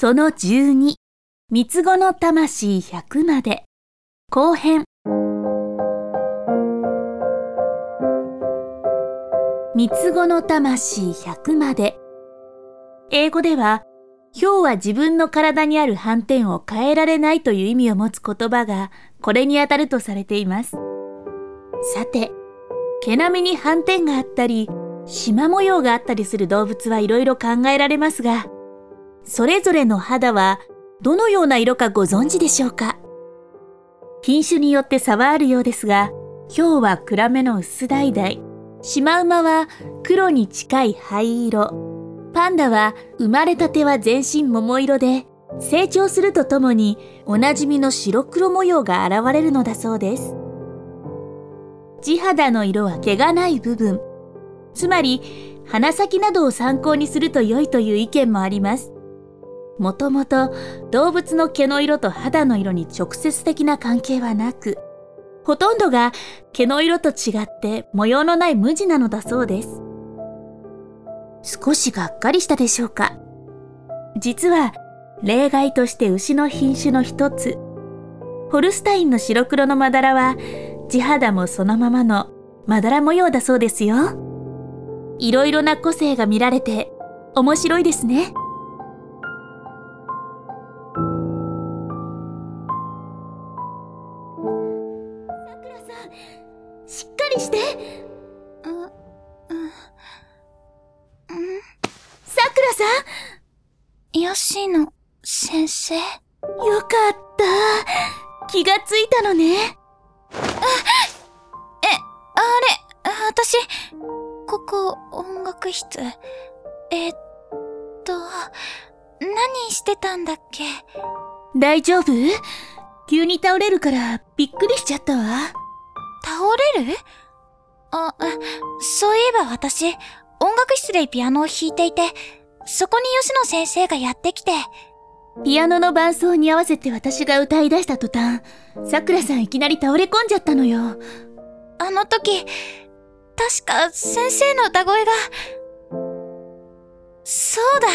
その12、三つ子の魂100まで、後編。三つ子の魂100まで。英語では、今日は自分の体にある斑点を変えられないという意味を持つ言葉が、これにあたるとされています。さて、毛並みに斑点があったり、縞模様があったりする動物はいろいろ考えられますが、それぞれの肌はどのような色かご存知でしょうか？品種によって差はあるようですが、今日は暗めの薄橙、シマウマは黒に近い灰色、パンダは生まれたては全身桃色で、成長するとともにおなじみの白黒模様が現れるのだそうです。地肌の色は毛がない部分、つまり鼻先などを参考にすると良いという意見もあります。もともと動物の毛の色と肌の色に直接的な関係はなく、ほとんどが毛の色と違って模様のない無地なのだそうです。少しがっかりしたでしょうか実は例外として牛の品種の一つ、ホルスタインの白黒のマダラは地肌もそのままのまだら模様だそうですよ。いろいろな個性が見られて面白いですね。しっかりして。うんうん？さくらさん？吉野先生？よかった。気がついたのね。え、あれ、私、ここ、音楽室。えっと、何してたんだっけ？大丈夫？急に倒れるからびっくりしちゃったわ。倒れる？あ、そういえば私、音楽室でピアノを弾いていて、そこに吉野先生がやってきて。ピアノの伴奏に合わせて私が歌い出した途端、さくらさんいきなり倒れ込んじゃったのよ。あの時、確か先生の歌声が、そうだ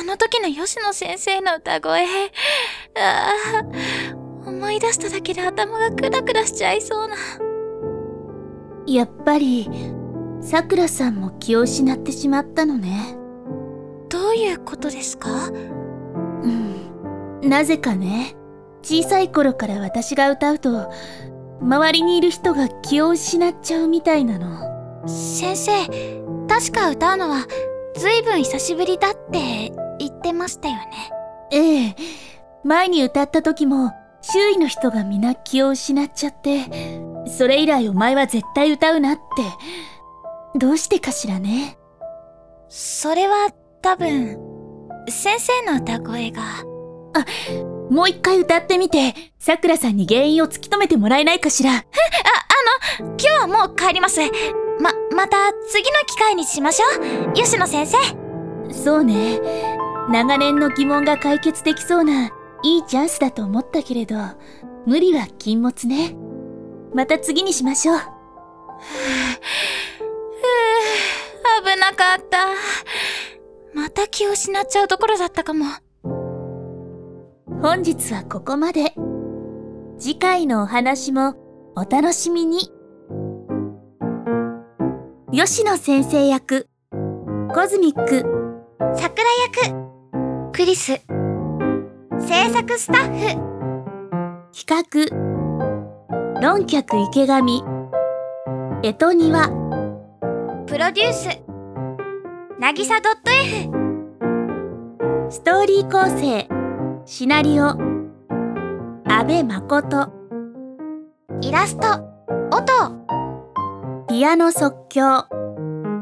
あの時の吉野先生の歌声。ああ、思い出しただけで頭がクラクラしちゃいそうな。やっぱり、さくらさんも気を失ってしまったのね。どういうことですか？うん。なぜかね。小さい頃から私が歌うと、周りにいる人が気を失っちゃうみたいなの。先生、確か歌うのは、ずいぶん久しぶりだって言ってましたよね。ええ。前に歌った時も、周囲の人が皆気を失っちゃって、それ以来お前は絶対歌うなって。どうしてかしらね？それは多分、先生の歌声が。あ、もう一回歌ってみて、さくらさんに原因を突き止めてもらえないかしら？あ、あの、今日はもう帰ります。ま、また次の機会にしましょう。吉野先生。そうね。長年の疑問が解決できそうな、いいチャンスだと思ったけれど、無理は禁物ね。また次にしましょう。ふぅ、危なかった。また気を失っちゃうところだったかも。本日はここまで。次回のお話もお楽しみに。吉野先生役、コズミック、桜役、クリス、制作スタッフ、企画、論客池上、えとにわ、プロデュース、なぎさ .f、ストーリー構成、シナリオ、安倍誠、イラスト、音、ピアノ即興、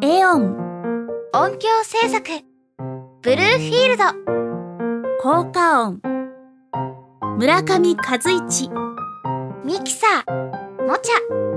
エオン、音響制作、ブルーフィールド、効果音、村上和一、ミキサー、もちゃ、